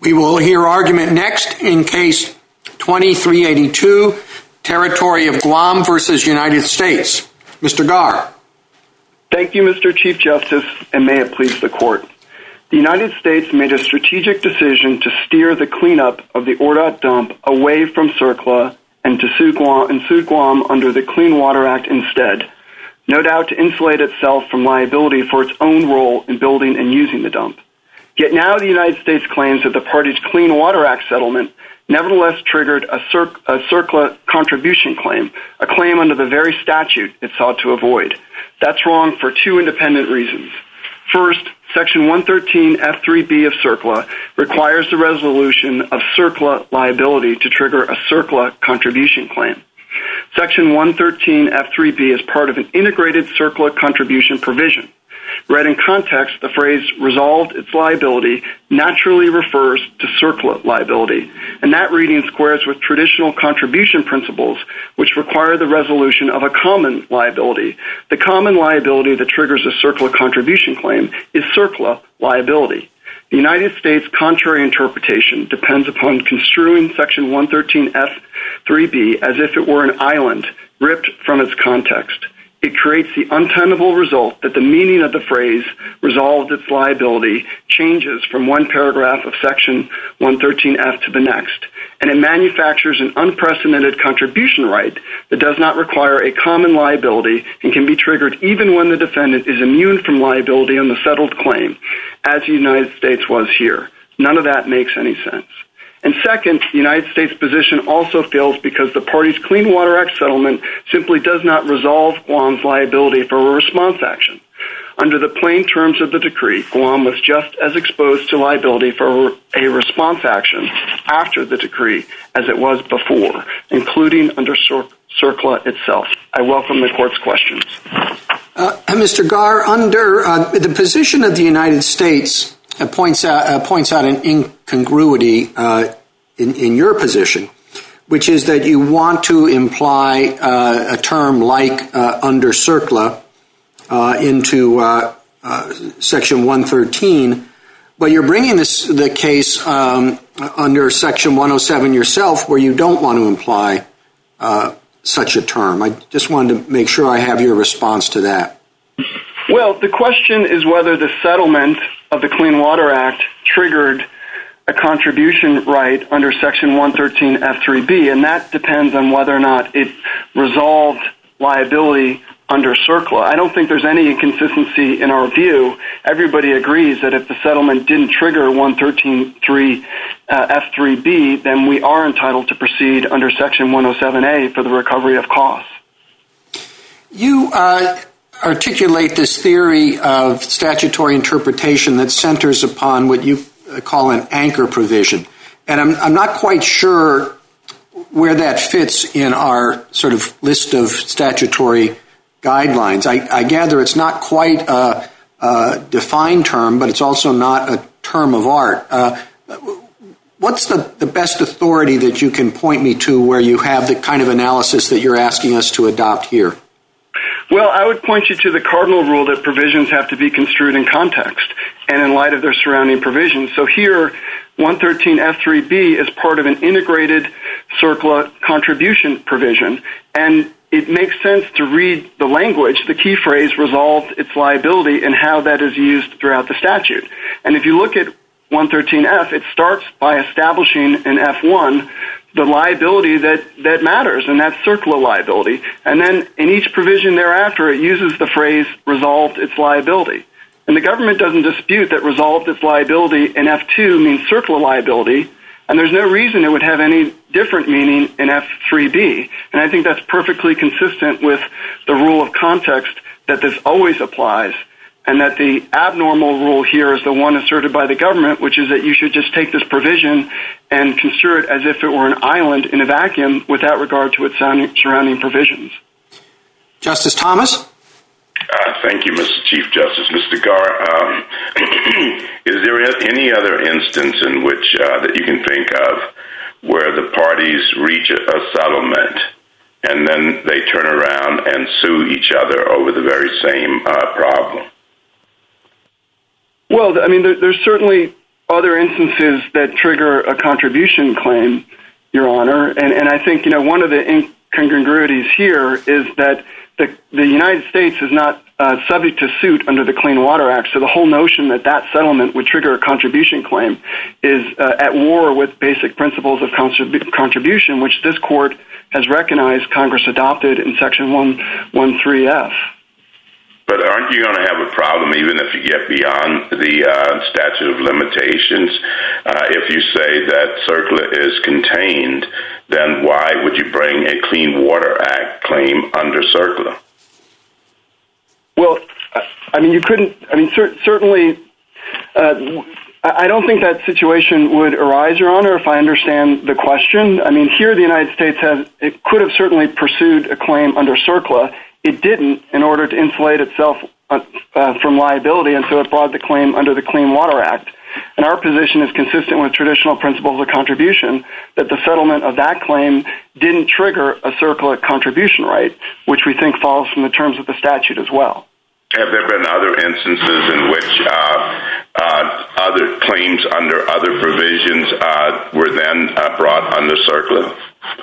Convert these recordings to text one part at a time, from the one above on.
We will hear argument next in case 2382, Territory of Guam v. United States. Mr. Garr. Thank you, Mr. Chief Justice, and may it please the Court. The United States made a strategic decision to steer the cleanup of the Ordot dump away from CERCLA and to sue Guam under the Clean Water Act instead, no doubt to insulate itself from liability for its own role in building and using the dump. Yet now the United States claims that the party's Clean Water Act settlement nevertheless triggered a CERCLA contribution claim, a claim under the very statute it sought to avoid. That's wrong for two independent reasons. First, Section 113 F3B of CERCLA requires the resolution of CERCLA liability to trigger a CERCLA contribution claim. Section 113 F3B is part of an integrated CERCLA contribution provision. Read in context, the phrase resolved its liability naturally refers to CERCLA liability, and that reading squares with traditional contribution principles which require the resolution of a common liability. The common liability that triggers a CERCLA contribution claim is CERCLA liability. The United States' contrary interpretation depends upon construing Section 113 F3B as if it were an island ripped from its context. It creates the untenable result that the meaning of the phrase resolved its liability changes from one paragraph of Section 113 F to the next, and it manufactures an unprecedented contribution right that does not require a common liability and can be triggered even when the defendant is immune from liability on the settled claim, as the United States was here. None of that makes any sense. And second, the United States' position also fails because the party's Clean Water Act settlement simply does not resolve Guam's liability for a response action. Under the plain terms of the decree, Guam was just as exposed to liability for a response action after the decree as it was before, including under CERCLA itself. I welcome the Court's questions. Uh, Mr. Garr, under uh, the position of the United States Uh, points out an incongruity uh, in your position, which is that you want to imply uh, a term like under CERCLA into Section 113, but you're bringing this, the case um, under Section 107 yourself where you don't want to imply such a term. I just wanted to make sure I have your response to that. Well, the question is whether the settlement of the Clean Water Act triggered a contribution right under Section 113 F3B, and that depends on whether or not it resolved liability under CERCLA. I don't think there's any inconsistency in our view. Everybody agrees that if the settlement didn't trigger 113 uh, F3B, then we are entitled to proceed under Section 107A for the recovery of costs. You uh, articulate this theory of statutory interpretation that centers upon what you call an anchor provision, and I'm not quite sure where that fits in our sort of list of statutory guidelines. I gather it's not quite a defined term, but it's also not a term of art. Uh, what's the best authority that you can point me to where you have the kind of analysis that you're asking us to adopt here? Well, I would point you to the cardinal rule that provisions have to be construed in context and in light of their surrounding provisions. So here, 113 F3B is part of an integrated CERCLA contribution provision, and it makes sense to read the language, the key phrase, resolved its liability, and how that is used throughout the statute. And if you look at 113 F, it starts by establishing an F1 the liability that that matters, and that's CERCLA liability. And then in each provision thereafter, it uses the phrase resolved its liability. And the government doesn't dispute that resolved its liability in F2 means CERCLA liability, and there's no reason it would have any different meaning in F3B. And I think that's perfectly consistent with the rule of context that this always applies, and that the abnormal rule here is the one asserted by the government, which is that you should just take this provision and construe it as if it were an island in a vacuum without regard to its surrounding provisions. Justice Thomas? Uh, thank you, Mr. Chief Justice. Mr. Garr, um, is there any other instance in which uh, that you can think of where the parties reach a settlement and then they turn around and sue each other over the very same uh, problem? Well, I mean, there's certainly other instances that trigger a contribution claim, Your Honor. And I think, you know, one of the incongruities here is that the United States is not uh, subject to suit under the Clean Water Act. So the whole notion that that settlement would trigger a contribution claim is uh, at war with basic principles of contribution, which this court has recognized Congress adopted in Section 113F. But aren't you going to have a problem even if you get beyond the uh, statute of limitations? Uh, if you say that CERCLA is contained, then why would you bring a Clean Water Act claim under CERCLA? Well, I mean, you couldn't, I mean, certainly, uh, I don't think that situation would arise, Your Honor, if I understand the question. I mean, here the United States has, it could have certainly pursued a claim under CERCLA. It didn't in order to insulate itself uh, uh, from liability, and so it brought the claim under the Clean Water Act. And our position is consistent with traditional principles of contribution, that the settlement of that claim didn't trigger a CERCLA contribution right, which we think falls from the terms of the statute as well. Have there been other instances in which uh, other claims under other provisions were then brought under CERCLA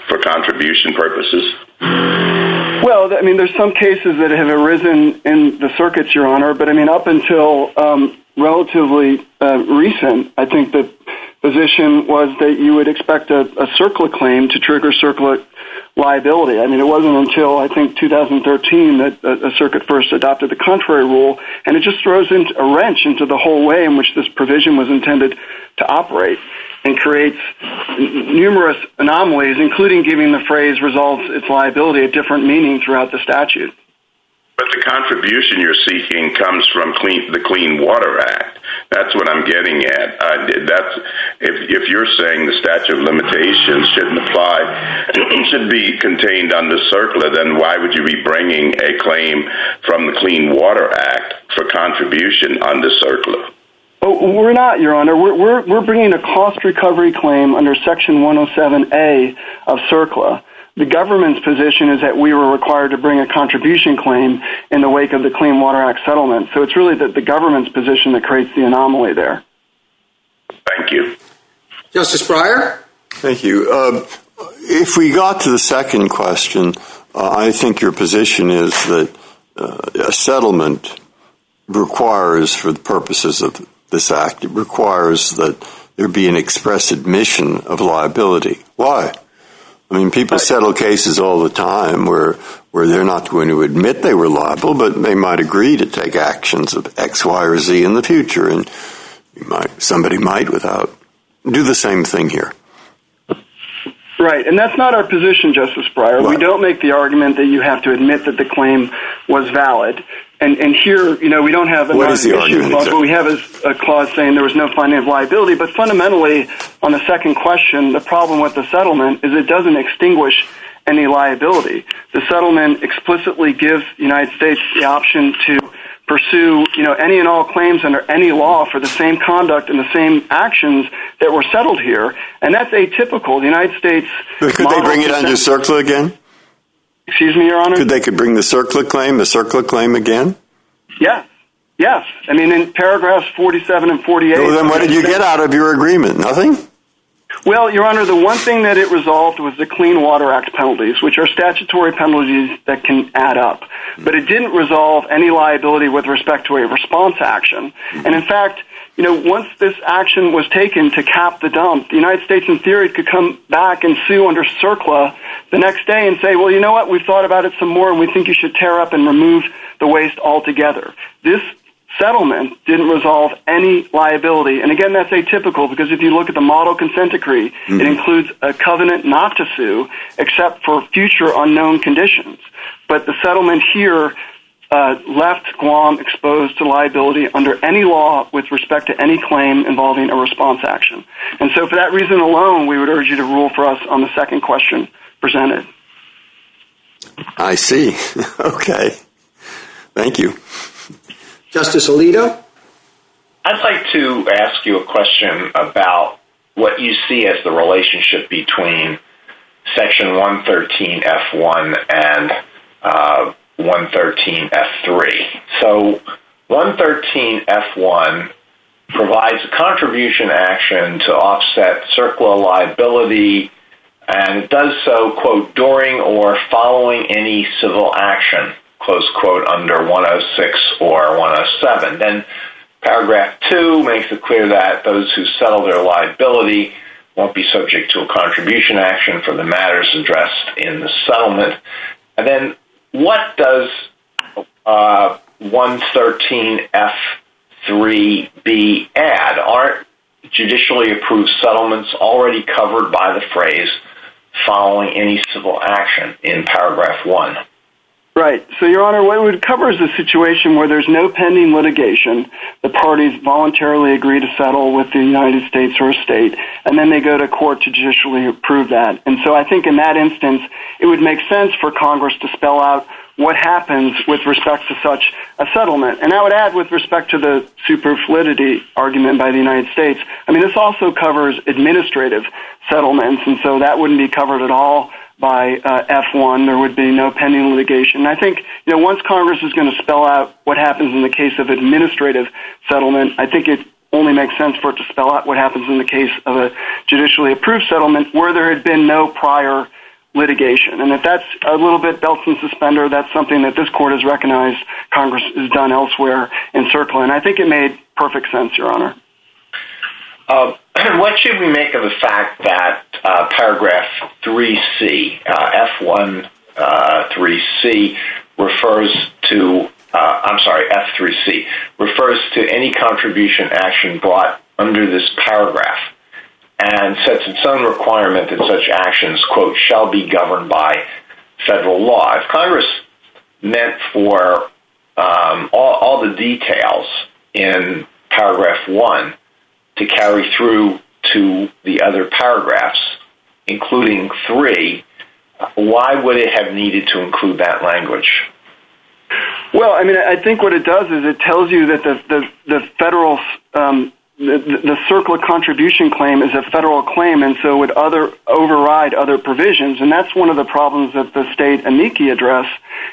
for contribution purposes? Well, I mean, there's some cases that have arisen in the circuits, Your Honor, but I mean, up until um, relatively uh, recent, I think the position was that you would expect a CERCLA claim to trigger CERCLA liability. I mean, it wasn't until, I think, 2013 that a circuit first adopted the contrary rule, and it just throws a wrench into the whole way in which this provision was intended to operate and creates numerous anomalies, including giving the phrase resolves its liability a different meaning throughout the statute. But the contribution you're seeking comes from the Clean Water Act. That's what I'm getting at. That's If you're saying the statute of limitations shouldn't apply, should be contained under CERCLA, then why would you be bringing a claim from the Clean Water Act for contribution under CERCLA? We're not, Your Honor. We're bringing a cost recovery claim under Section 107A of CERCLA. The government's position is that we were required to bring a contribution claim in the wake of the Clean Water Act settlement. So it's really the government's position that creates the anomaly there. Thank you. Justice Breyer? Thank you. Um, if we got to the second question, uh, I think your position is that uh, a settlement requires, for the purposes of this act, it requires that there be an express admission of liability. Why? I mean, people settle cases all the time where where they're not going to admit they were liable, but they might agree to take actions of X, Y, or Z in the future, and somebody might without do the same thing here. Right, and that's not our position, Justice Breyer. We don't make the argument that you have to admit that the claim was valid. And here, you know, we don't have a non-issue clause. What we have is a clause saying there was no finding of liability, but fundamentally, on the second question, the problem with the settlement is it doesn't extinguish any liability. The settlement explicitly gives the United States the option to pursue, you know, any and all claims under any law for the same conduct and the same actions that were settled here, and that's atypical. The United States... Could they bring it under CERCLA again? Excuse me, Your Honor? Could they could bring the CERCLA claim, the CERCLA claim again? Yes, yes. I mean, in paragraphs 47 and 48... Well, then what did you get out of your agreement? Nothing? Well, Your Honor, the one thing that it resolved was the Clean Water Act penalties, which are statutory penalties that can add up, but it didn't resolve any liability with respect to a response action. And in fact, you know, once this action was taken to cap the dump, the United States, in theory, could come back and sue under CERCLA the next day and say, well, you know what? We've thought about it some more, and we think you should tear up and remove the waste altogether. This settlement didn't resolve any liability. And again, that's atypical, because if you look at the model consent decree, it mm-hmm. includes a covenant not to sue, except for future unknown conditions. But the settlement here uh, left Guam exposed to liability under any law with respect to any claim involving a response action. And so for that reason alone, we would urge you to rule for us on the second question presented. I see. Okay. Thank you. Justice Alito? I'd like to ask you a question about what you see as the relationship between Section 113F1 and uh, 113F3. So 113F1 provides a contribution action to offset CERCLA liability, and it does so, quote, during or following any civil action, close quote, under 106 or 107. Then paragraph 2 makes it clear that those who settle their liability won't be subject to a contribution action for the matters addressed in the settlement. And then what does uh, 113F3B add? Aren't judicially approved settlements already covered by the phrase following any civil action in paragraph 1? Right. So, Your Honor, what it covers is a situation where there's no pending litigation, the parties voluntarily agree to settle with the United States or a state, and then they go to court to judicially approve that. And so I think in that instance, it would make sense for Congress to spell out what happens with respect to such a settlement. And I would add with respect to the superfluidity argument by the United States, I mean, this also covers administrative settlements, and so that wouldn't be covered at all by uh, F1. There would be no pending litigation. I think, you know, once Congress is going to spell out what happens in the case of administrative settlement, I think it only makes sense for it to spell out what happens in the case of a judicially approved settlement where there had been no prior litigation. And if that's a little bit belt and suspender, that's something that this court has recognized Congress has done elsewhere in CERCLA. And I think it made perfect sense, Your Honor. Uh, what should we make of the fact that Uh, paragraph 3C, F1 3C, refers to, uh, I'm sorry, F3C, refers to any contribution action brought under this paragraph and sets its own requirement that such actions, quote, shall be governed by federal law. If Congress meant for um, all the details in paragraph 1 to carry through to the other paragraphs, including 3, why would it have needed to include that language? Well, I mean, I think what it does is it tells you that the the federal, um, the CERCLA contribution claim is a federal claim and so would other override other provisions. And that's one of the problems that the state amici address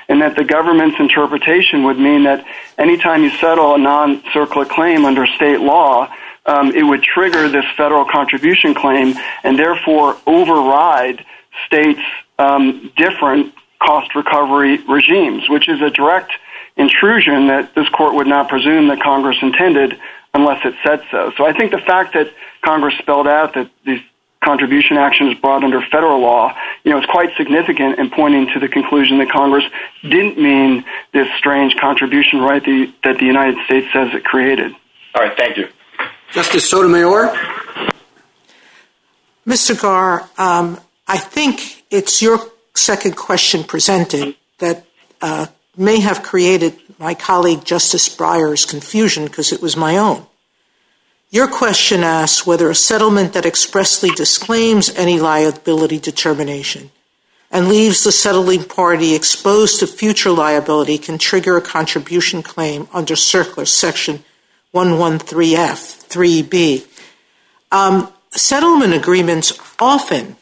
and that the government's interpretation would mean that anytime you settle a non-CERCLA claim under state law, Um, it would trigger this federal contribution claim and therefore override states' um, different cost recovery regimes, which is a direct intrusion that this court would not presume that Congress intended unless it said so. So I think the fact that Congress spelled out that these contribution actions brought under federal law, you know, is quite significant in pointing to the conclusion that Congress didn't mean this strange contribution right that the United States says it created. All right. Thank you. Justice Sotomayor? Mr. Garr, um, I think it's your second question presented that uh, may have created my colleague Justice Breyer's confusion because it was my own. Your question asks whether a settlement that expressly disclaims any liability determination and leaves the settling party exposed to future liability can trigger a contribution claim under CERCLA section 113F 3B. Um, settlement agreements often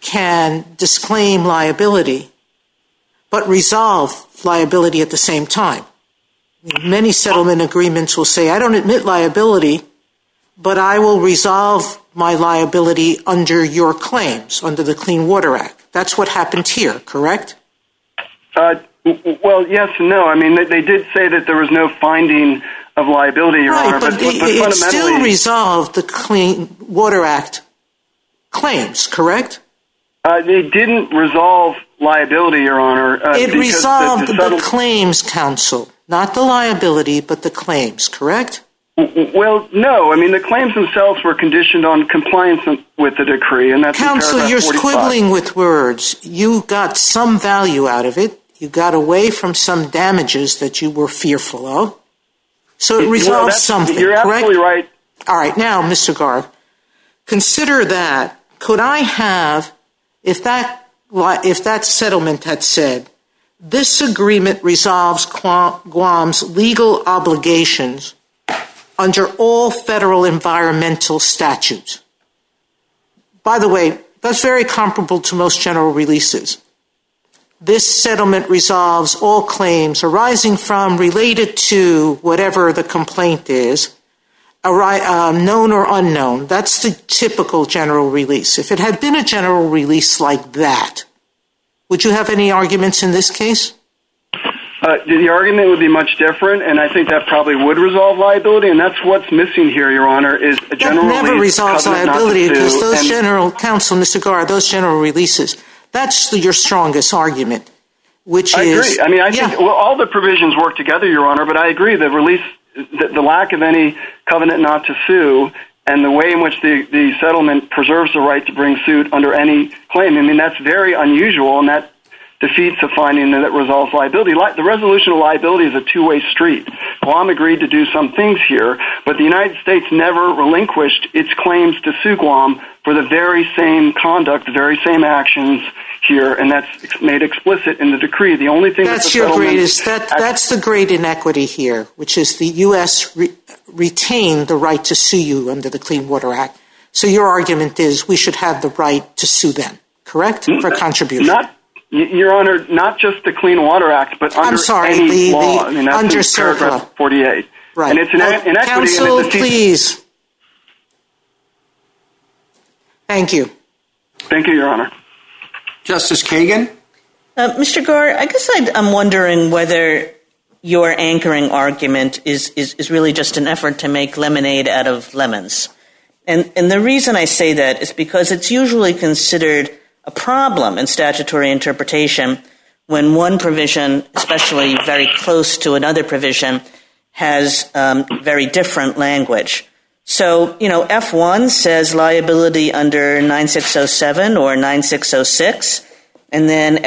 can disclaim liability but resolve liability at the same time. Many settlement agreements will say, I don't admit liability, but I will resolve my liability under your claims, under the Clean Water Act. That's what happened here, correct? Uh, well, yes and no. I mean, they did say that there was no finding of liability, Your Honor. Right, but it still resolved the Clean Water Act claims, correct? Uh, they didn't resolve liability, Your Honor. Uh, it resolved the claims, counsel. Not the liability, but the claims, correct? Well, no. I mean, the claims themselves were conditioned on compliance with the decree. And that's counsel, you're squibbling with words. You got some value out of it. You got away from some damages that you were fearful of. So it resolved something, correct? You're absolutely right. All right. Now, Mr. Garr, consider that. Could I have, if that settlement had said, this agreement resolves Guam's legal obligations under all federal environmental statutes. By the way, that's very comparable to most general releases. This settlement resolves all claims arising from, related to, whatever the complaint is, um, known or unknown. That's the typical general release. If it had been a general release like that, would you have any arguments in this case? Uh, the argument would be much different, and I think that probably would resolve liability, and that's what's missing here, Your Honor, is a general release. That never resolves liability because those general, counsel, Mr. Garr, those general releases, that's your strongest argument, which is... I agree. I mean, I think all the provisions work together, Your Honor, but I agree that release, the lack of any covenant not to sue, and the way in which the, the settlement preserves the right to bring suit under any claim, I mean, that's very unusual, and that defeats the finding that it resolves liability. The resolution of liability is a two-way street. Guam agreed to do some things here, but the United States never relinquished its claims to sue Guam for the very same conduct, the very same actions here, and that's made explicit in the decree. The only thing... That's your greatest... That's the great inequity here, which is the U.S. retained the right to sue you under the Clean Water Act. So your argument is we should have the right to sue them, correct, for contribution? Your Honor, not just the Clean Water Act, but under any law. I'm sorry, under CERCLA. Paragraph 48. Right. And it's an inequity... Counsel, please. Thank you. Thank you, Your Honor. Justice Kagan? Uh, Mr. Gore, I guess I'm wondering whether your anchoring argument is is really just an effort to make lemonade out of lemons. And, And the reason I say that is because it's usually considered a problem in statutory interpretation when one provision, especially very close to another provision, has um, very different language. So, you know, F1 says liability under 9607 or 9606, and then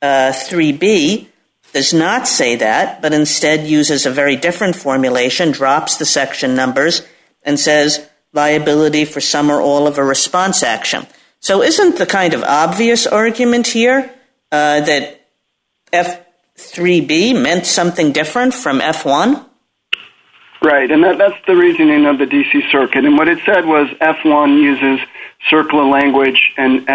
F3B uh, does not say that, but instead uses a very different formulation, drops the section numbers, and says liability for some or all of a response action. So isn't the kind of obvious argument here uh, that F3B meant something different from F1? Right, and that's the reasoning of the D.C. Circuit. And what it said was F1 uses CERCLA language and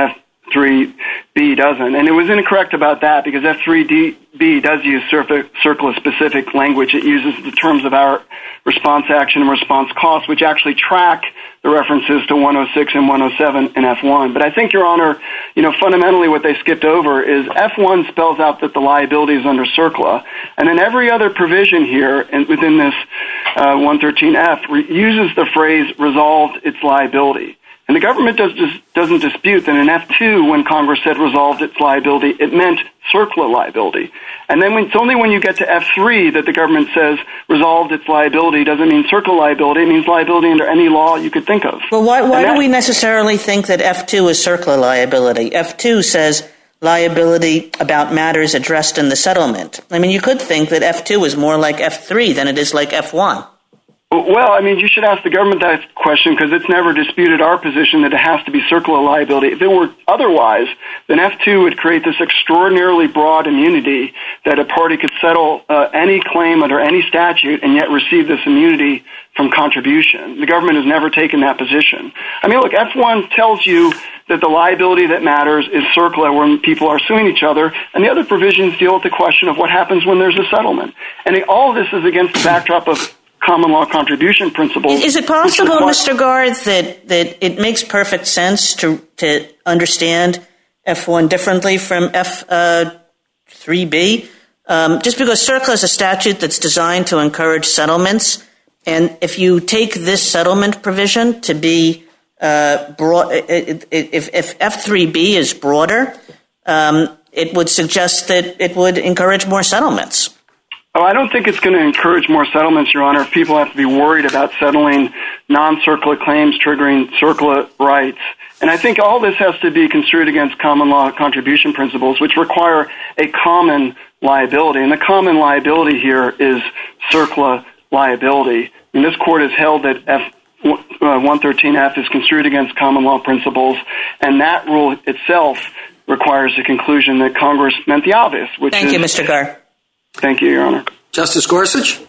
F3B doesn't. And it was incorrect about that because F3B does use CERCLA-specific language. It uses the terms of our response action and response cost, which actually track the references to 106 and 107 in F1. But I think, Your Honor, you know, fundamentally what they skipped over is F1 spells out that the liability is under CERCLA. And then every other provision here within this uh, 113F uses the phrase resolved its liability. And the government doesn't dispute that in F2, when Congress said resolved its liability, it meant CERCLA liability. And then it's only when you get to F3 that the government says resolved its liability doesn't mean CERCLA liability. It means liability under any law you could think of. Well, why do we necessarily think that F2 is CERCLA liability? F2 says liability about matters addressed in the settlement. I mean, you could think that F2 is more like F3 than it is like F1. Well, I mean, you should ask the government that question because it's never disputed our position that it has to be CERCLA liability. If it were otherwise, then F2 would create this extraordinarily broad immunity that a party could settle uh, any claim under any statute and yet receive this immunity from contribution. The government has never taken that position. I mean, look, F1 tells you that the liability that matters is CERCLA when people are suing each other. And the other provisions deal with the question of what happens when there's a settlement. And all this is against the backdrop of common law contribution principle. Is it possible, Mr. Garth, that that it makes perfect sense to to understand F1 differently from F3B? Um, just because CERCLA is a statute that's designed to encourage settlements, and if you take this settlement provision to be uh, broad, if F3B is broader, um, it would suggest that it would encourage more settlements. Oh, I don't think it's going to encourage more settlements, Your Honor. People have to be worried about settling non-CERCLA claims triggering CERCLA rights. And I think all this has to be construed against common law contribution principles, which require a common liability. And the common liability here is CERCLA liability. And this court has held that F113F uh, is construed against common law principles. And that rule itself requires a conclusion that Congress meant the obvious. Thank you, Mr. Garth. Thank you, Your Honor. Justice Gorsuch?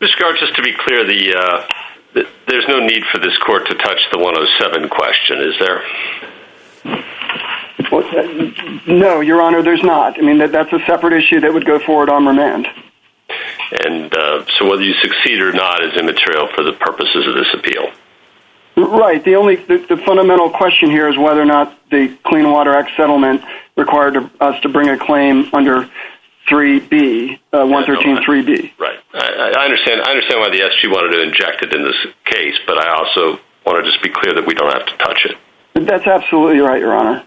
Mr. Garth, just to be clear, uh, there's no need for this court to touch the 107 question, is there? Uh, no, Your Honor, there's not. I mean, that's a separate issue that would go forward on remand. And uh, so whether you succeed or not is immaterial for the purposes of this appeal. Right. The only the fundamental question here is whether or not the Clean Water Act settlement required us to bring a claim under 3B, 113.3B. Uh, right. I understand. I understand why the SG wanted to inject it in this case, but I also want to just be clear that we don't have to touch it. That's absolutely right, Your Honor.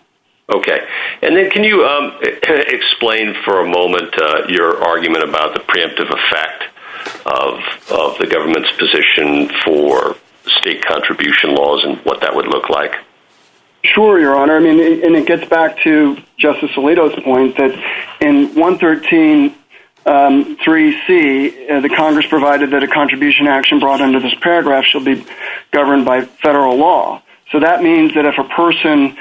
Okay. And then can you um, explain for a moment uh, your argument about the preemptive effect of the government's position for state contribution laws and what that would look like? Sure, Your Honor. I mean, and it gets back to Justice Alito's point that in 113.3C, um, uh, the Congress provided that a contribution action brought under this paragraph shall be governed by federal law. So that means that if a person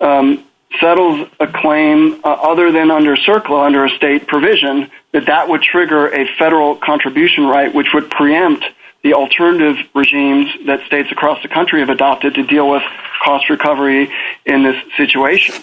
um, settles a claim uh, other than under CERCLA, under a state provision, that that would trigger a federal contribution right, which would preempt the alternative regimes that states across the country have adopted to deal with cost recovery in this situation.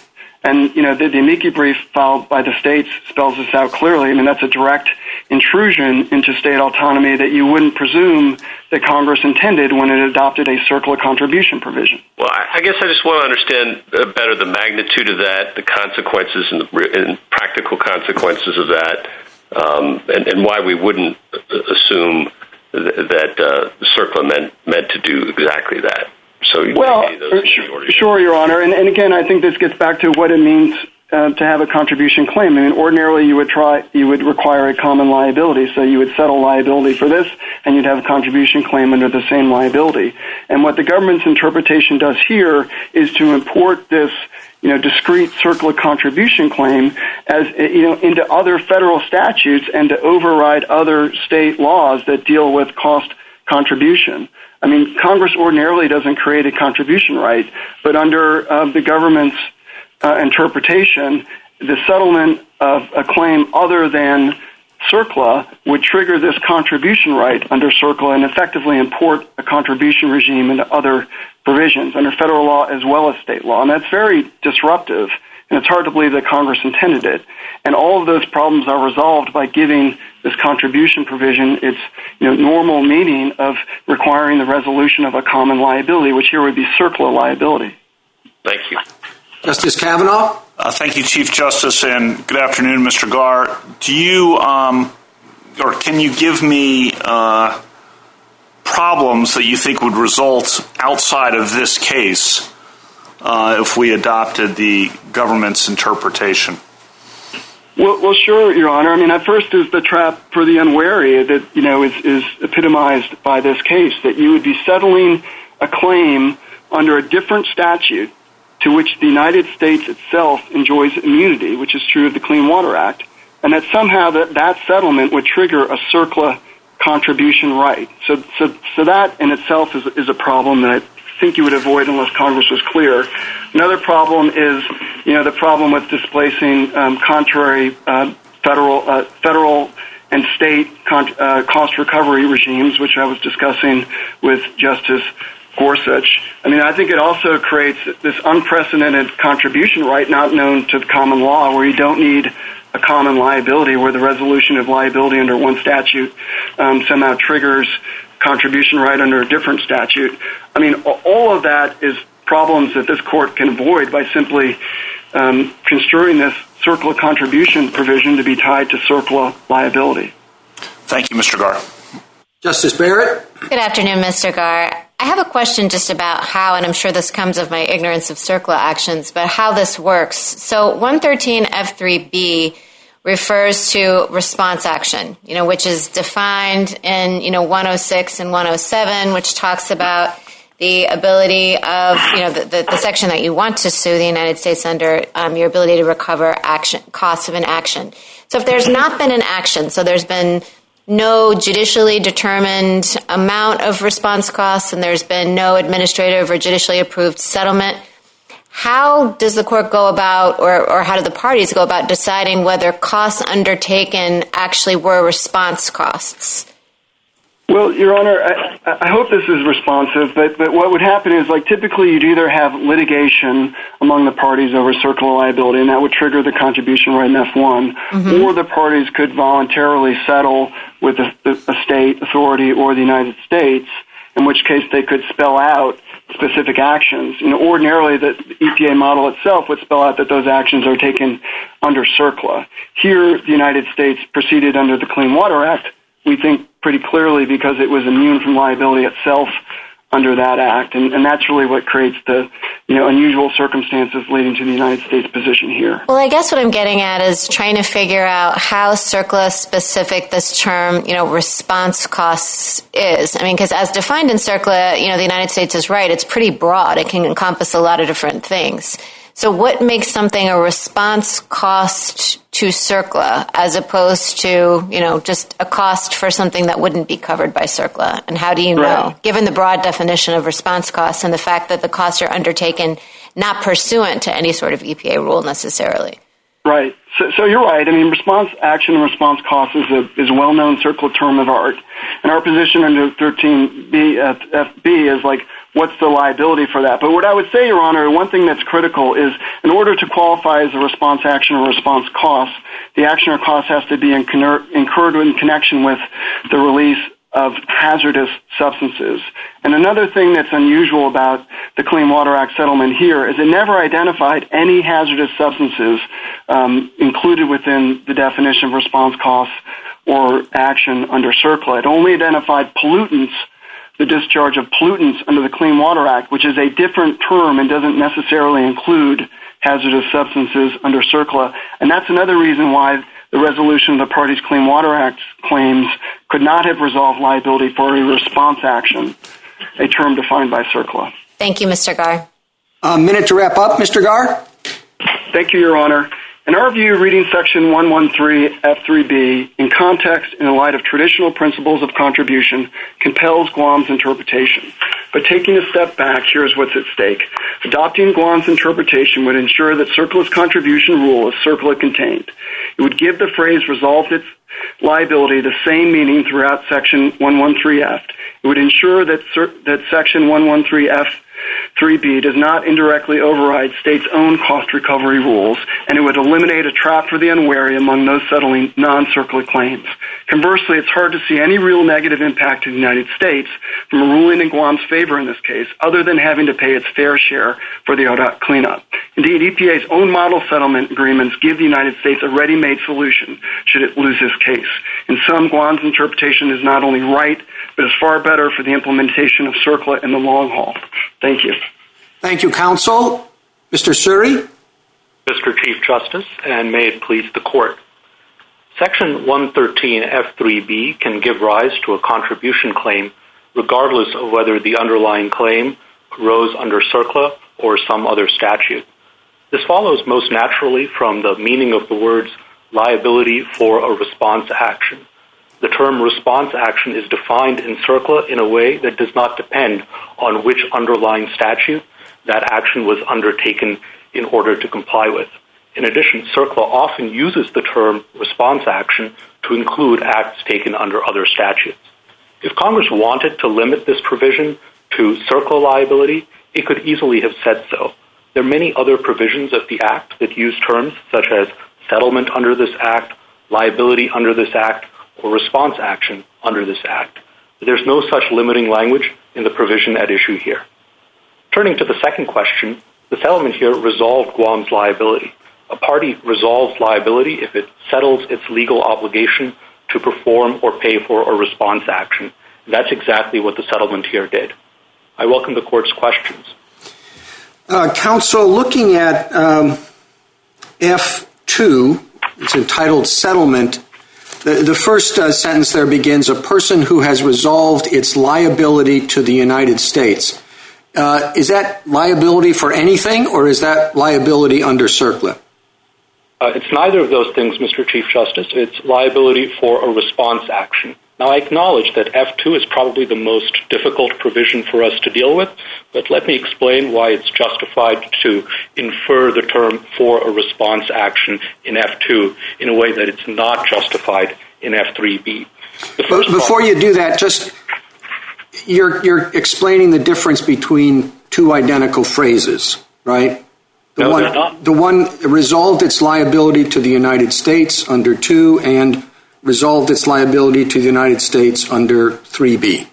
And, you know, the amici brief filed by the states spells this out clearly. I mean, that's a direct intrusion into state autonomy that you wouldn't presume that Congress intended when it adopted a CERCLA contribution provision. Well, I guess I just want to understand uh, better the magnitude of that, the consequences and the practical consequences of that, um, and why we wouldn't uh, assume that uh, CERCLA meant meant to do exactly that. So well, uh, sure, Your Honor. And again, I think this gets back to what it means Um, to have a contribution claim. I mean, ordinarily you would try, you would require a common liability. So you would settle liability for this, and you'd have a contribution claim under the same liability. And what the government's interpretation does here is to import this, you know, discrete CERCLA contribution claim as, you know, into other federal statutes and to override other state laws that deal with cost contribution. I mean, Congress ordinarily doesn't create a contribution right, but under um, the government's Uh, interpretation, the settlement of a claim other than CERCLA would trigger this contribution right under CERCLA and effectively import a contribution regime into other provisions under federal law as well as state law. And that's very disruptive, and it's hard to believe that Congress intended it. And all of those problems are resolved by giving this contribution provision its normal meaning of requiring the resolution of a common liability, which here would be CERCLA liability. Thank you. Justice Kavanaugh? Uh, thank you, Chief Justice, and good afternoon, Mr. Garr. Do you, um, or can you give me uh, problems that you think would result outside of this case uh, if we adopted the government's interpretation? Well, sure, Your Honor. I mean, at first is the trap for the unwary that, you know, is epitomized by this case, that you would be settling a claim under a different statute to which the United States itself enjoys immunity, which is true of the Clean Water Act, and that somehow that that settlement would trigger a CERCLA contribution right. So so that in itself is is a problem that I think you would avoid unless Congress was clear. Another problem is, you know, the problem with displacing um, contrary uh, uh, federal and state uh, cost recovery regimes, which I was discussing with Justice Gorsuch. I mean, I think it also creates this unprecedented contribution right not known to the common law where you don't need a common liability, where the resolution of liability under one statute um, somehow triggers contribution right under a different statute. I mean, all of that is problems that this court can avoid by simply um, construing this CERCLA contribution provision to be tied to CERCLA liability. Thank you, Mr. Garr. Justice Barrett? Good afternoon, Mr. I have a question just about how, and I'm sure this comes of my ignorance of CERCLA actions, but how this works. So 113F3B refers to response action, you know, which is defined in, you know, 106 and 107, which talks about the ability of, you know, the section that you want to sue the United States under um, your ability to recover action costs of an action. So if there's not been an action, so there's been no judicially determined amount of response costs and there's been no administrative or judicially approved settlement, how does the court go about or how do the parties go about deciding whether costs undertaken actually were response costs? Well, Your Honor, I, I hope this is responsive, but, but what would happen is, like, typically you'd either have litigation among the parties over CERCLA liability, and that would trigger the contribution right in F1, mm-hmm. or the parties could voluntarily settle with a, a state authority or the United States, in which case they could spell out specific actions. You know, ordinarily the EPA model itself would spell out that those actions are taken under CERCLA. Here, the United States proceeded under the Clean Water Act, we think pretty clearly because it was immune from liability itself under that act, and, that's really what creates the you know unusual circumstances leading to the United States position here. Well, I guess what I'm getting at is trying to figure out how CERCLA specific this term, you know, response costs is. I mean, because as defined in CERCLA, you know, the United States is right; it's pretty broad; it can encompass a lot of different things. So, what makes something a response cost to CERCLA as opposed to, you know, just a cost for something that wouldn't be covered by CERCLA? And how do you know, given the broad definition of response costs and the fact that the costs are undertaken not pursuant to any sort of EPA rule necessarily? Right. So, so you're right. I mean, response action and response cost is a is a well known CERCLA term of art, and our position under 13B uh, FB is like what's the liability for that. But what I would say, Your Honor, one thing that's critical is in order to qualify as a response action or response cost, the action or cost has to be incurred in connection with the release of hazardous substances. And another thing that's unusual about the Clean Water Act settlement here is it never identified any hazardous substances um, included within the definition of response costs or action under CERCLA. It only identified pollutants, the discharge of pollutants under the Clean Water Act, which is a different term and doesn't necessarily include hazardous substances under CERCLA. And that's another reason why the resolution of the parties' Clean Water Act claims could not have resolved liability for a response action, a term defined by CERCLA. Thank you, Mr. Gar. A minute to wrap up, Mr. Gar. Thank you, Your Honor. In our view, reading Section 113F3B in context in the light of traditional principles of contribution compels Guam's interpretation. But taking a step back, here's what's at stake. Adopting Guam's interpretation would ensure that CERCLA's contribution rule is CERCLA contained. It would give the phrase resolved its liability the same meaning throughout Section 113F. It would ensure that, that Section 113F 3B does not indirectly override states' own cost recovery rules, and it would eliminate a trap for the unwary among those settling non-CERCLA claims. Conversely, it's hard to see any real negative impact to the United States from a ruling in Guam's favor in this case, other than having to pay its fair share for the Ordot cleanup. Indeed, EPA's own model settlement agreements give the United States a ready-made solution should it lose this case. In sum, Guam's interpretation is not only right, but is far better for the implementation of CERCLA in the long haul. Thank. Thank you, Thank you, counsel. Mr. Suri? Mr. Chief Justice, and may it please the court. Section 113F3B can give rise to a contribution claim regardless of whether the underlying claim arose under CERCLA or some other statute. This follows most naturally from the meaning of the words liability for a response action. The term response action is defined in CERCLA in a way that does not depend on which underlying statute that action was undertaken in order to comply with. In addition, CERCLA often uses the term response action to include acts taken under other statutes. If Congress wanted to limit this provision to CERCLA liability, it could easily have said so. There are many other provisions of the Act that use terms such as settlement under this Act, liability under this Act, or response action under this Act. There's no such limiting language in the provision at issue here. Turning to the second question, the settlement here resolved Guam's liability. A party resolves liability if it settles its legal obligation to perform or pay for a response action. That's exactly what the settlement here did. I welcome the court's questions. Uh, counsel, looking at um, F2, it's entitled Settlement the, the first uh, sentence there begins a person who has resolved its liability to the United States. Uh, is that liability for anything, or is that liability under CERCLA? Uh, it's neither of those things, Mr. Chief Justice. It's liability for a response action. Now, I acknowledge that F2 is probably the most difficult provision for us to deal with, but let me explain why it's justified to infer the term for a response action in F2 in a way that it's not justified in F3B. Before you do that, just you're you're explaining the difference between two identical phrases, right? The no, they're not. The one resolved its liability to the United States under 2 and resolved its liability to the United States under 3B.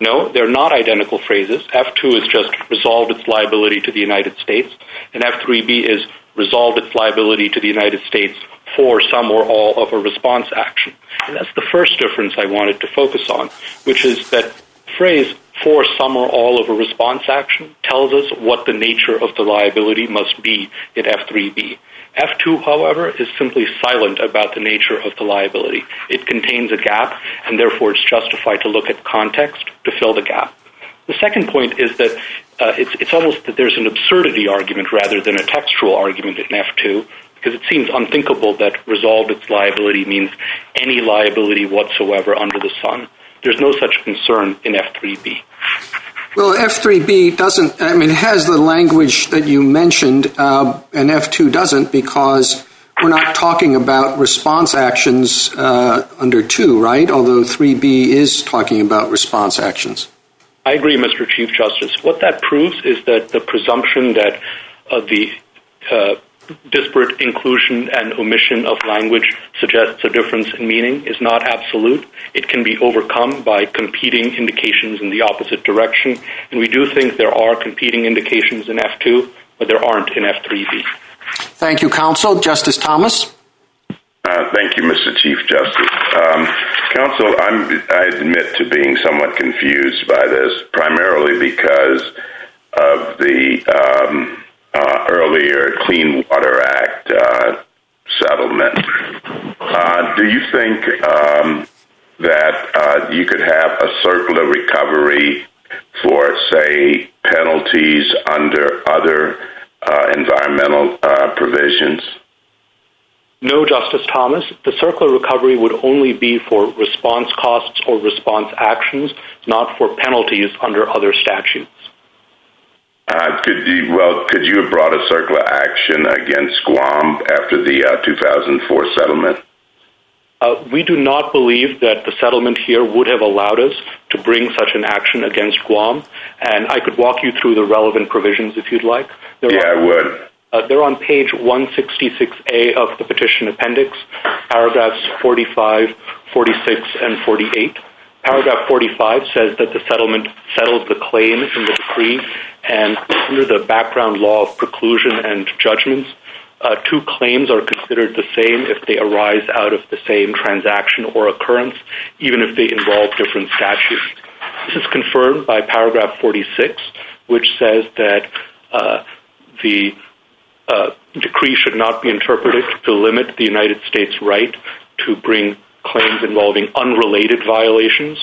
No, they're not identical phrases. F2 is just resolved its liability to the United States, and F3B is resolved its liability to the United States for some or all of a response action. And that's the first difference I wanted to focus on, which is that phrase for some or all of a response action tells us what the nature of the liability must be in F3B. F2, however, is simply silent about the nature of the liability. It contains a gap, and therefore it's justified to look at context to fill the gap. The second point is that uh, it's, it's almost that there's an absurdity argument rather than a textual argument in F2, because it seems unthinkable that resolved its liability means any liability whatsoever under the sun. There's no such concern in F3B. Well, F3B doesn't, I mean, it has the language that you mentioned, uh, and F2 doesn't because we're not talking about response actions uh, under 2, right? Although 3B is talking about response actions. I agree, Mr. Chief Justice. What that proves is that the presumption that uh, the disparate inclusion and omission of language suggests a difference in meaning is not absolute. It can be overcome by competing indications in the opposite direction, and we do think there are competing indications in F2, but there aren't in F3B. Thank you, counsel. Justice Thomas? Uh, thank you, Mr. Chief Justice. Um, counsel, I'm, I admit to being somewhat confused by this, primarily because of the um, earlier Clean Water Act uh, settlement. Uh, do you think um, that uh, you could have a CERCLA recovery for, say, penalties under other uh, environmental uh, provisions? No, Justice Thomas. The CERCLA recovery would only be for response costs or response actions, not for penalties under other statutes. Uh, could you well could you have brought a CERCLA action against Guam after the uh, 2004 settlement? Uh, we do not believe that the settlement here would have allowed us to bring such an action against Guam, and I could walk you through the relevant provisions if you'd like. Yeah, I would. They're on page 166A of the petition appendix, paragraphs 45, 46, and 48. Paragraph 45 says that the settlement settles the claim in the decree, and under the background law of preclusion and judgments, uh, two claims are considered the same if they arise out of the same transaction or occurrence, even if they involve different statutes. This is confirmed by paragraph 46, which says that uh, the uh, decree should not be interpreted to limit the United States' right to bring claims involving unrelated violations.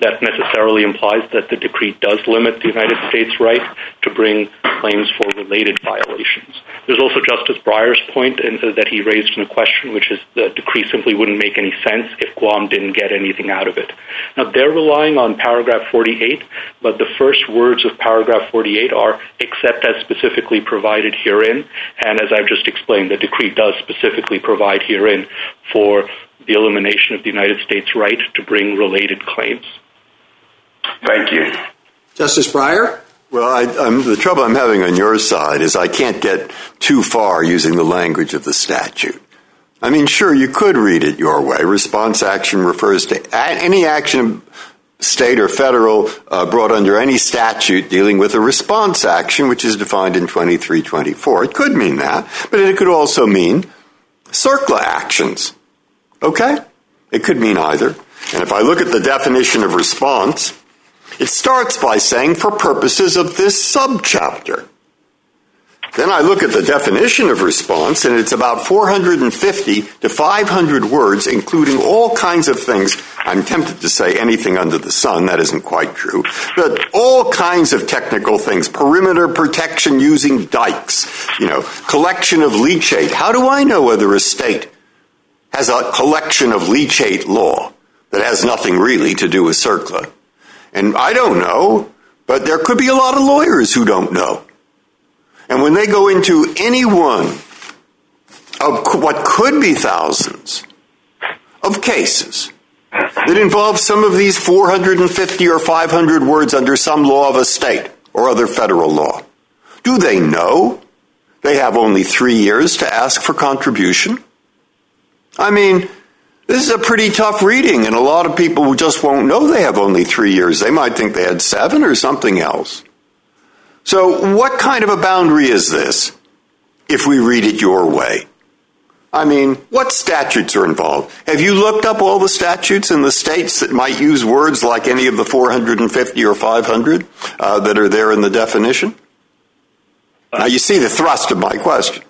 That necessarily implies that the decree does limit the United States' right to bring claims for related violations. There's also Justice Breyer's point uh, that he raised in the question, which is the decree simply wouldn't make any sense if Guam didn't get anything out of it. Now, they're relying on paragraph 48, but the first words of paragraph 48 are except as specifically provided herein. And as I've just explained, the decree does specifically provide herein for the elimination of the United States' right to bring related claims. Thank you. Justice Breyer? Well, I, the trouble I'm having on your side is I can't get too far using the language of the statute. I mean, sure, you could read it your way. Response action refers to any action, state or federal, uh, brought under any statute dealing with a response action, which is defined in 2324. It could mean that, but it could also mean CERCLA actions Okay? It could mean either. And if I look at the definition of response, it starts by saying for purposes of this subchapter. Then I look at the definition of response, and it's about 450 to 500 words, including all kinds of things. I'm tempted to say anything under the sun. That isn't quite true. But all kinds of technical things. Perimeter protection using dikes. You know, collection of leachate. How do I know whether a state has a collection of leachate law that has nothing really to do with CERCLA. And I don't know, but there could be a lot of lawyers who don't know. And when they go into any one of what could be thousands of cases that involve some of these 450 or 500 words under some law of a state or other federal law? Do they know they have only three years to ask for contribution? I mean, this is a pretty tough reading, and a lot of people just won't know they have only three years. They might think they had seven or something else. So, what kind of a boundary is this if we read it your way? I mean, what statutes are involved? Have you looked up all the statutes in the states that might use words like any of the 450 or 500 uh, that are there in the definition? Now, you see the thrust of my question.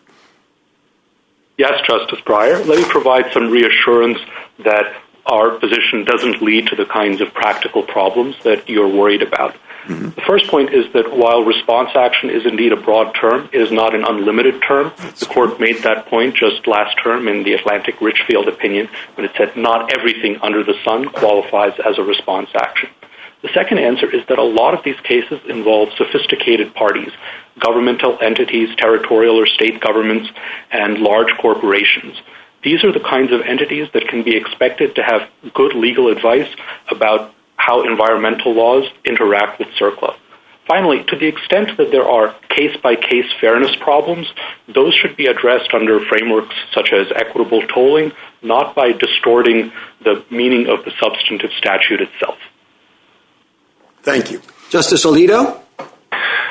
Yes, Justice Breyer. Let me provide some reassurance that our position doesn't lead to the kinds of practical problems that you're worried about. Mm-hmm. The first point is that while response action is indeed a broad term, it is not an unlimited term. The court made that point just last term in the Atlantic Richfield opinion when it said not everything under the sun qualifies as a response action. The second answer is that a lot of these cases involve sophisticated parties, governmental entities, territorial or state governments, and large corporations. These are the kinds of entities that can be expected to have good legal advice about how environmental laws interact with CERCLA. Finally, to the extent that there are case-by-case fairness problems, those should be addressed under frameworks such as equitable tolling, not by distorting the meaning of the substantive statute itself. Thank you. Justice Alito?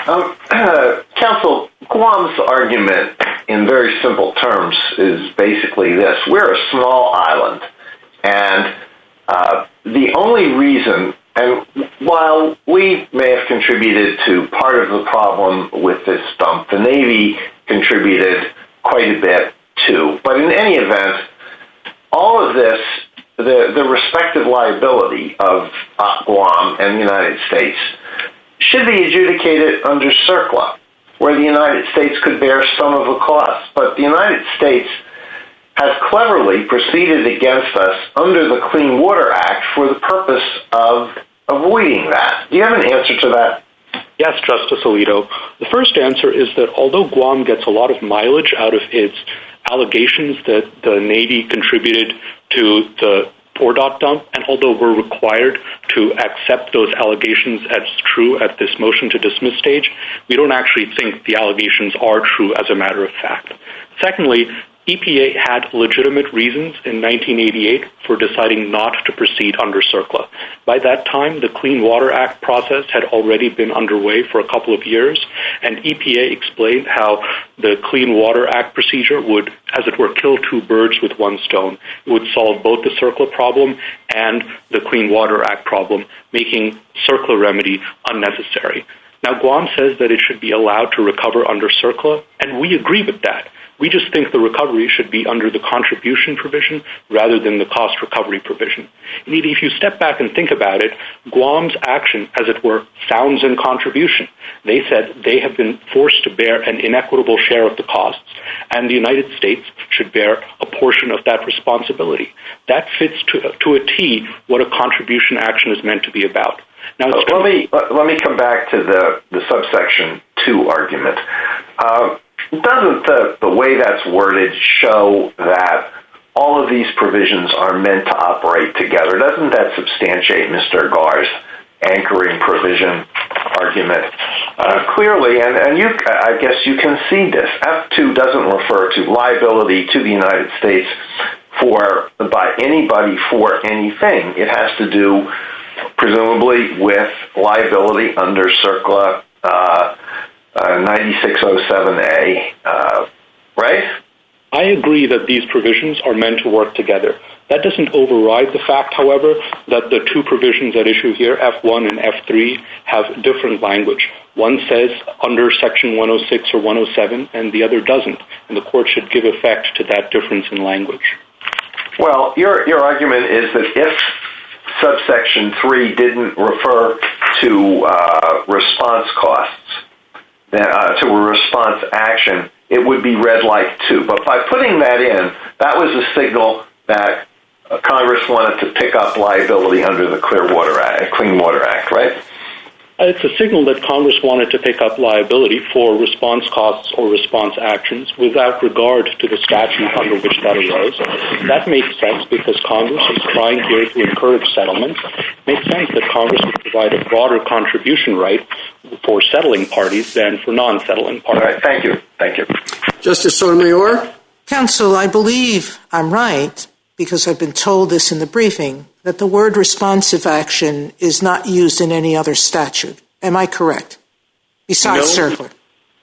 Um, uh, counsel, Guam's argument in very simple terms is basically this. We're a small island, and uh, the only reason, and while we may have contributed to part of the problem with this dump, the Navy contributed quite a bit too. But in any event, all of this the, respective liability of Guam and the United States should be adjudicated under CERCLA, where the United States could bear some of the costs. But the United States has cleverly proceeded against us under the Clean Water Act for the purpose of avoiding that. Do you have an answer to that? Yes, Justice Alito. The first answer is that although Guam gets a lot of mileage out of its allegations that the Navy contributed to the Ordot dump, and although we're required to accept those allegations as true at this motion to dismiss stage, we don't actually think the allegations are true as a matter of fact. Secondly, EPA had legitimate reasons in 1988 for deciding not to proceed under CERCLA. By that time, the Clean Water Act process had already been underway for a couple of years, and EPA explained how the Clean Water Act procedure would, as it were, kill two birds with one stone. It would solve both the CERCLA problem and the Clean Water Act problem, making CERCLA remedy unnecessary. Now, Guam says that it should be allowed to recover under CERCLA, and we agree with that. We just think the recovery should be under the contribution provision rather than the cost recovery provision. Indeed, if you step back and think about it, Guam's action, as it were, sounds in contribution. They said they have been forced to bear an inequitable share of the costs, and the United States should bear a portion of that responsibility. That fits to, to a T what a contribution action is meant to be about. Now, let me let me come back to the the subsection two argument. Uh, doesn't the, the way that's worded show that all of these provisions are meant to operate together? Doesn't that substantiate Mr. Garre's anchoring provision argument uh, clearly? And, and you, I guess you can see this. F2 doesn't refer to liability to the United States for by anybody for anything. It has to do presumably with liability under CERCLA uh, 9607A, uh, right? I agree that these provisions are meant to work together. That doesn't override the fact, however, that the two provisions at issue here, F1 and F3, have different language. One says under Section 106 or 107, and the other doesn't, and the court should give effect to that difference in language. Well, your, your argument is that if subsection 3 didn't refer to uh, response costs, uh, to a response action, it would be read like two. But by putting that in, that was a signal that Congress wanted to pick up liability under the Clean Water Act, right? Uh, it's a signal that Congress wanted to pick up liability for response costs or response actions without regard to the statute under which that arose. That makes sense because Congress is trying here to encourage settlement. It makes sense that Congress would provide a broader contribution right for settling parties than for non-settling parties. Right, thank you. Thank you. Justice Sotomayor? Counsel, I believe I'm right because I've been told this in the briefing that the word responsive action is not used in any other statute. Am I correct? Besides no, CERCLA?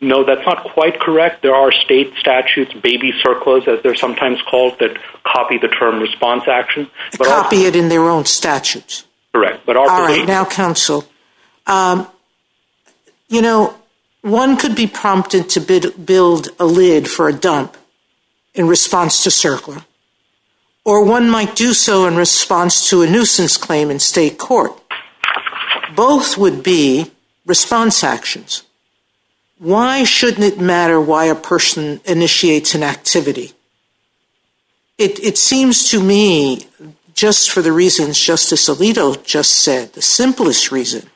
No, that's not quite correct. There are state statutes, baby CERCLAs as they're sometimes called, that copy the term response action. But copy it in their own statutes. Correct. But All right, now, counsel, um, you know, one could be prompted to bid, build a lid for a dump in response to CERCLA or one might do so in response to a nuisance claim in state court. Both would be response actions. Why shouldn't it matter why a person initiates an activity? It, it seems to me, just for the reasons Justice Alito just said, the simplest reason,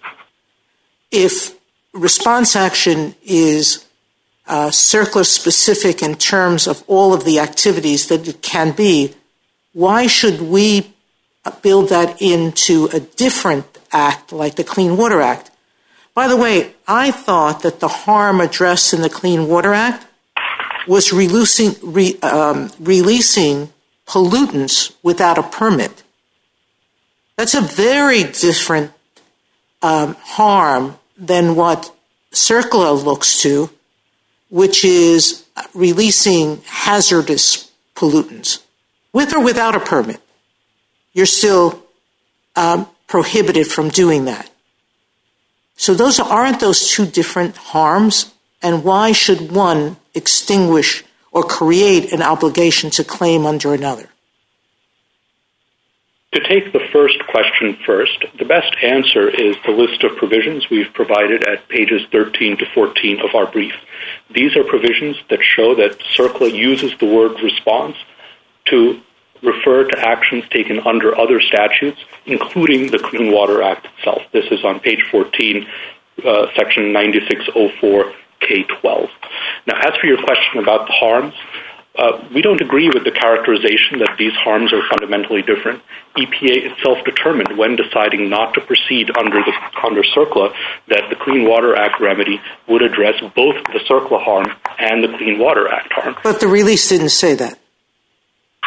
if response action is uh, specific in terms of all of the activities that it can be, why should we build that into a different act like the Clean Water Act? By the way, I thought that the harm addressed in the Clean Water Act was releasing, re, um, releasing pollutants without a permit. That's a very different um, harm than what CERCLA looks to, which is releasing hazardous pollutants with or without a permit, you're still um, prohibited from doing that. So those aren't those two different harms, and why should one extinguish or create an obligation to claim under another? To take the first question first, the best answer is the list of provisions we've provided at pages 13 to 14 of our brief. These are provisions that show that CERCLA uses the word response to refer to actions taken under other statutes, including the Clean Water Act itself. This is on page 14, uh, section 9604 K12. Now, as for your question about the harms, uh, we don't agree with the characterization that these harms are fundamentally different. EPA itself determined when deciding not to proceed under the under CERCLA that the Clean Water Act remedy would address both the CERCLA harm and the Clean Water Act harm. But the release didn't say that.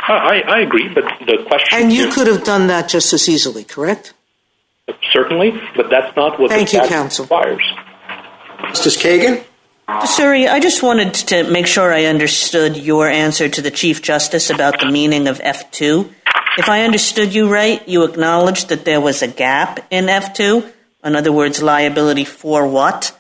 I, I agree, but the question And you is, could have done that just as easily, correct? certainly, but that's not what Thank the you, statute counsel. requires. Justice Kagan? Suri, I just wanted to make sure I understood your answer to the Chief Justice about the meaning of F2. If I understood you right, you acknowledged that there was a gap in F2. In other words, liability for what?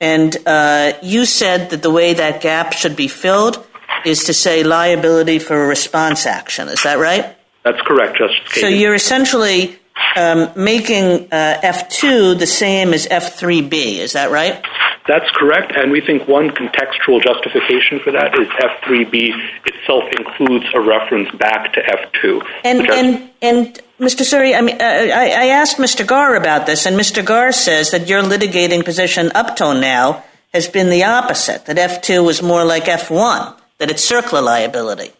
And uh, you said that the way that gap should be filled is to say liability for a response action. Is that right? That's correct, Justice Kagan. So you're essentially um, making uh, F2 the same as F3B. Is that right? That's correct, and we think one contextual justification for that is F3B itself includes a reference back to F2. And and and Mr. Suri, I mean, uh, I, I asked Mr. Garre about this, and Mr. Garre says that your litigating position up till now has been the opposite. That F2 was more like F1. That it's CERCLA liability.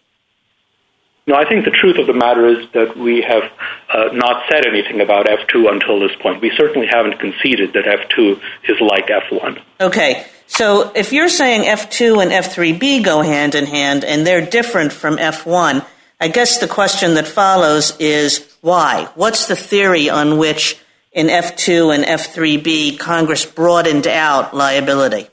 no, I think the truth of the matter is that we have uh, not said anything about F2 until this point. We certainly haven't conceded that F2 is like F1. Okay, so if you're saying F2 and F3B go hand in hand and they're different from F1, I guess the question that follows is why? What's the theory on which in F2 and F3B Congress broadened out liability?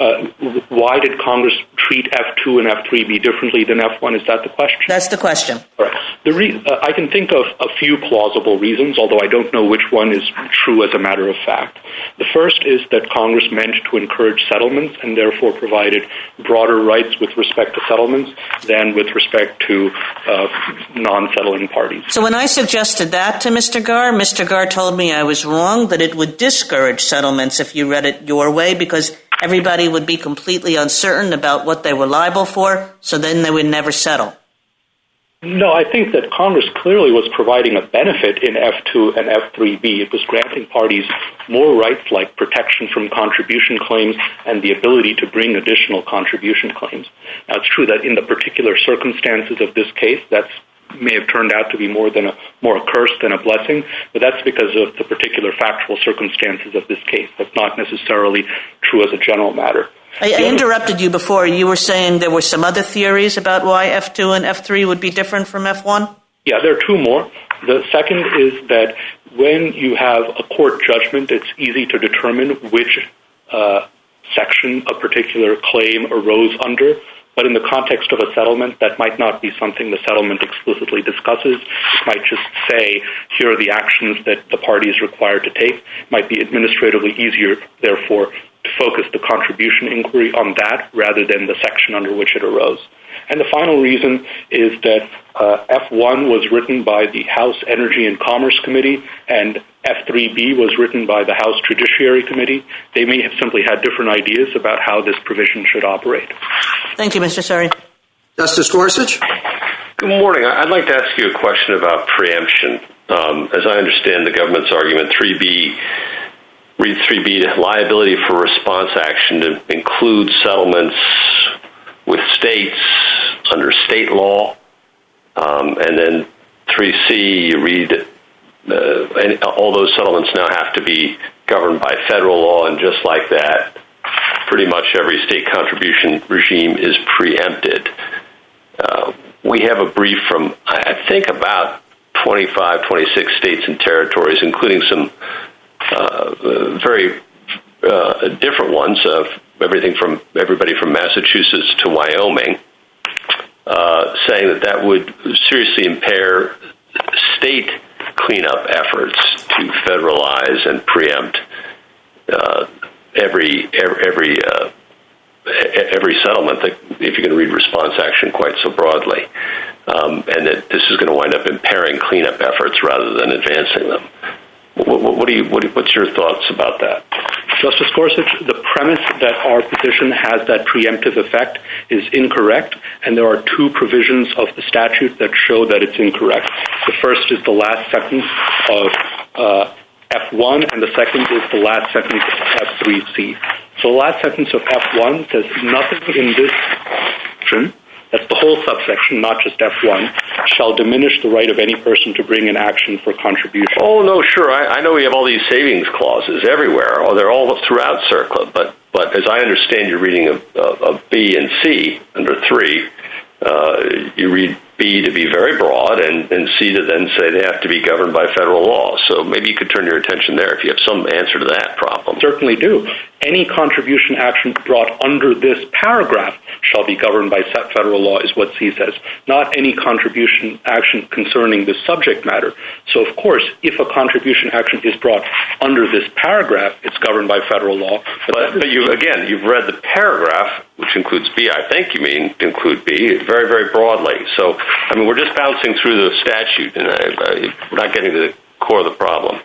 Uh, why did Congress treat F2 and F3B differently than F1? Is that the question? That's the question. All right. The re- uh, I can think of a few plausible reasons, although I don't know which one is true as a matter of fact. The first is that Congress meant to encourage settlements and therefore provided broader rights with respect to settlements than with respect to uh, non-settling parties. So when I suggested that to Mr. Garre, Mr. Garre told me I was wrong, that it would discourage settlements if you read it your way because everybody would be completely uncertain about what they were liable for, so then they would never settle. No, I think that Congress clearly was providing a benefit in F2 and F3B. It was granting parties more rights like protection from contribution claims and the ability to bring additional contribution claims. Now, it's true that in the particular circumstances of this case, that may have turned out to be more than a more a curse than a blessing, but that's because of the particular factual circumstances of this case. That's not necessarily true as a general matter. I, I interrupted you before. You were saying there were some other theories about why F2 and F3 would be different from F1? Yeah, there are two more. The second is that when you have a court judgment, it's easy to determine which uh, section a particular claim arose under. But in the context of a settlement, that might not be something the settlement explicitly discusses. It might just say, here are the actions that the party is required to take. It might be administratively easier, therefore, to focus the contribution inquiry on that rather than the section under which it arose. And the final reason is that uh, F1 was written by the House Energy and Commerce Committee and F3B was written by the House Judiciary Committee. They may have simply had different ideas about how this provision should operate. Thank you, Mr. Suri. Justice Gorsuch? Good morning. I'd like to ask you a question about preemption. Um, as I understand the government's argument, 3B read 3B, liability for response action to include settlements with states under state law. Um, and then 3C, you read and all those settlements now have to be governed by federal law, and just like that, pretty much every state contribution regime is preempted. Uh, we have a brief from, I think, about 25, 26 states and territories, including some uh, very uh, different ones, of everything from everybody from Massachusetts to Wyoming, uh, saying that that would seriously impair state cleanup efforts to federalize and preempt uh, every every uh, every settlement that if you can read response action quite so broadly, um, and that this is going to wind up impairing cleanup efforts rather than advancing them. What, what's your thoughts about that? Justice Gorsuch, the premise that our position has that preemptive effect is incorrect, and there are two provisions of the statute that show that it's incorrect. The first is the last sentence of uh, F1, and the second is the last sentence of F3C. So the last sentence of F1 says nothing in this that's the whole subsection, not just F1, shall diminish the right of any person to bring an action for contribution. Oh, no, sure. I, I know we have all these savings clauses everywhere. Oh, they're all throughout CERCLA. But, but as I understand your reading of, of, of B and C under 3, uh, you read B to be very broad and, and C to then say they have to be governed by federal law. So maybe you could turn your attention there if you have some answer to that problem. Certainly do. Any contribution action brought under this paragraph shall be governed by federal law is what C says, not any contribution action concerning the subject matter. So of course, if a contribution action is brought under this paragraph, it's governed by federal law. But, but you, again, you've read the paragraph, which includes B, I think you mean include B, very, very broadly. So I mean, we're just bouncing through the statute, and we're not getting to the core of the problem.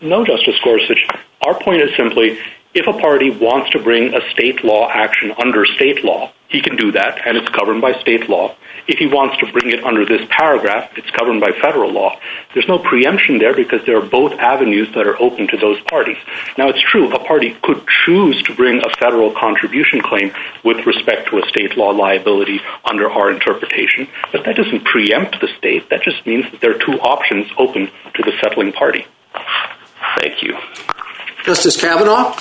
No, Justice Gorsuch. Our point is simply if a party wants to bring a state law action under state law, he can do that, and it's governed by state law. If he wants to bring it under this paragraph, it's governed by federal law. There's no preemption there because there are both avenues that are open to those parties. Now, it's true, a party could choose to bring a federal contribution claim with respect to a state law liability under our interpretation, but that doesn't preempt the state. That just means that there are two options open to the settling party. Thank you. Justice Kavanaugh?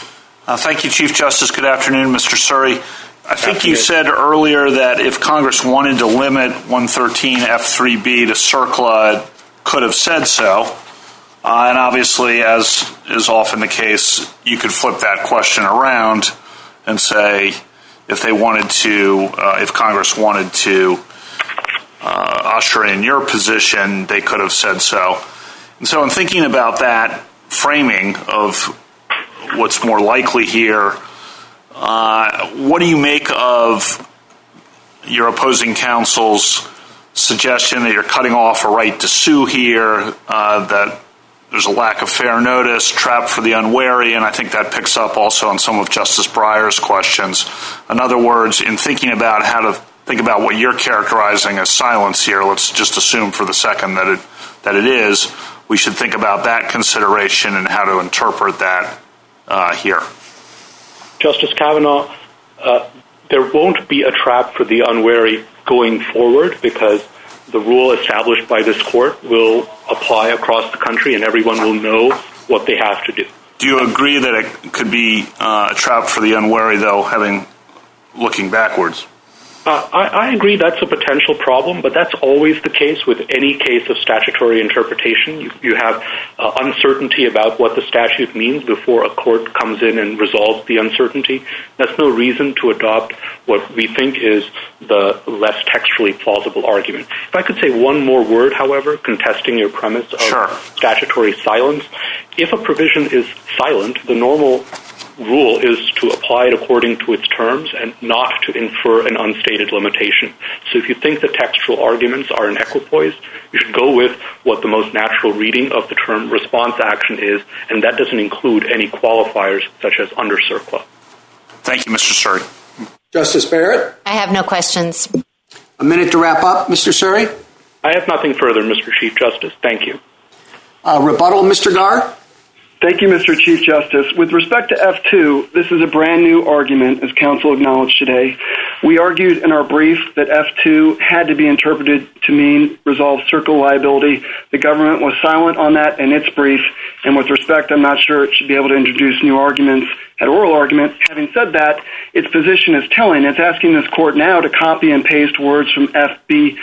Uh, thank you, Chief Justice. Good afternoon, Mr. Suri. I think you said earlier that if Congress wanted to limit 113 F3B to CERCLA, it could have said so. Uh, and obviously, as is often the case, you could flip that question around and say if they wanted to, uh, if Congress wanted to uh, usher in your position, they could have said so. And so, in thinking about that framing of what's more likely here, uh, what do you make of your opposing counsel's suggestion that you're cutting off a right to sue here, uh, that there's a lack of fair notice, trap for the unwary, and I think that picks up also on some of Justice Breyer's questions. In other words, in thinking about how to think about what you're characterizing as silence here, let's just assume for the second that it that it is, we should think about that consideration and how to interpret that here. Justice Kavanaugh, uh, there won't be a trap for the unwary going forward because the rule established by this court will apply across the country and everyone will know what they have to do. Do you agree that it could be uh, a trap for the unwary, though, having looking backwards? Uh, I, I, agree that's a potential problem, but that's always the case with any case of statutory interpretation. You, you have uh, uncertainty about what the statute means before a court comes in and resolves the uncertainty. That's no reason to adopt what we think is the less textually plausible argument. If I could say one more word, however, contesting your premise of statutory silence, if a provision is silent, the normal rule is to apply it according to its terms and not to infer an unstated limitation. So if you think the textual arguments are in equipoise, you should go with what the most natural reading of the term response action is, and that doesn't include any qualifiers such as under CERCLA. Thank you, Mr. Suri. Justice Barrett? I have no questions. A minute to wrap up, Mr. Suri? I have nothing further, Mr. Chief Justice. Thank you. Uh, rebuttal, Mr. Garre? Thank you, Mr. Chief Justice. With respect to F2, this is a brand new argument, as counsel acknowledged today. We argued in our brief that F2 had to be interpreted to mean resolve CERCLA liability. The government was silent on that in its brief, and with respect, I'm not sure it should be able to introduce new arguments at oral argument. Having said that, its position is telling. It's asking this court now to copy and paste words from FB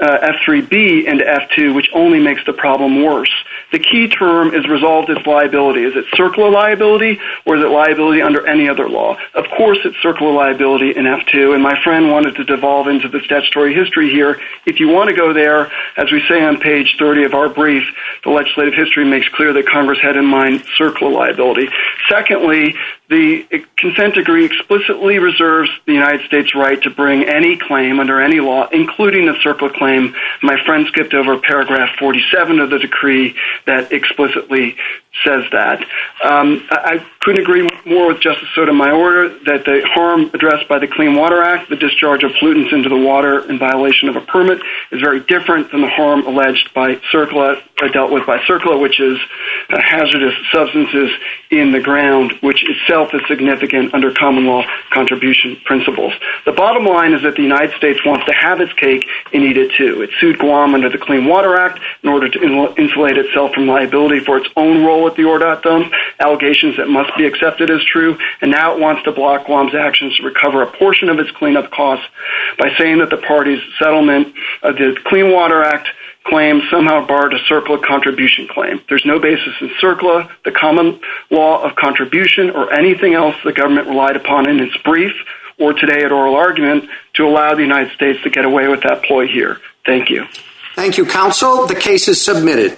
uh, F3B into F2, which only makes the problem worse. The key term is resolved its liability. Is it CERCLA liability or is it liability under any other law? Of course it's CERCLA liability in F2, and my friend wanted to devolve into the statutory history here. If you want to go there, as we say on page 30 of our brief, the legislative history makes clear that Congress had in mind CERCLA liability. Secondly, the consent decree explicitly reserves the United States right to bring any claim under any law, including a CERCLA claim. My friend skipped over paragraph 47 of the decree that explicitly says that. Um, I couldn't agree more with Justice Sotomayor that the harm addressed by the Clean Water Act, the discharge of pollutants into the water in violation of a permit, is very different than the harm alleged by CERCLA, uh, dealt with by CERCLA, which is uh, hazardous substances in the ground, which itself is significant under common law contribution principles. The bottom line is that the United States wants to have its cake and eat it too. It sued Guam under the Clean Water Act in order to insulate itself from liability for its own role at the ORDOT dump, allegations that must be accepted as true, and now it wants to block Guam's actions to recover a portion of its cleanup costs by saying that the party's settlement of the Clean Water Act claim somehow barred a CERCLA contribution claim. There's no basis in CERCLA, the common law of contribution, or anything else the government relied upon in its brief or today at oral argument to allow the United States to get away with that ploy here. Thank you. Thank you, counsel. The case is submitted.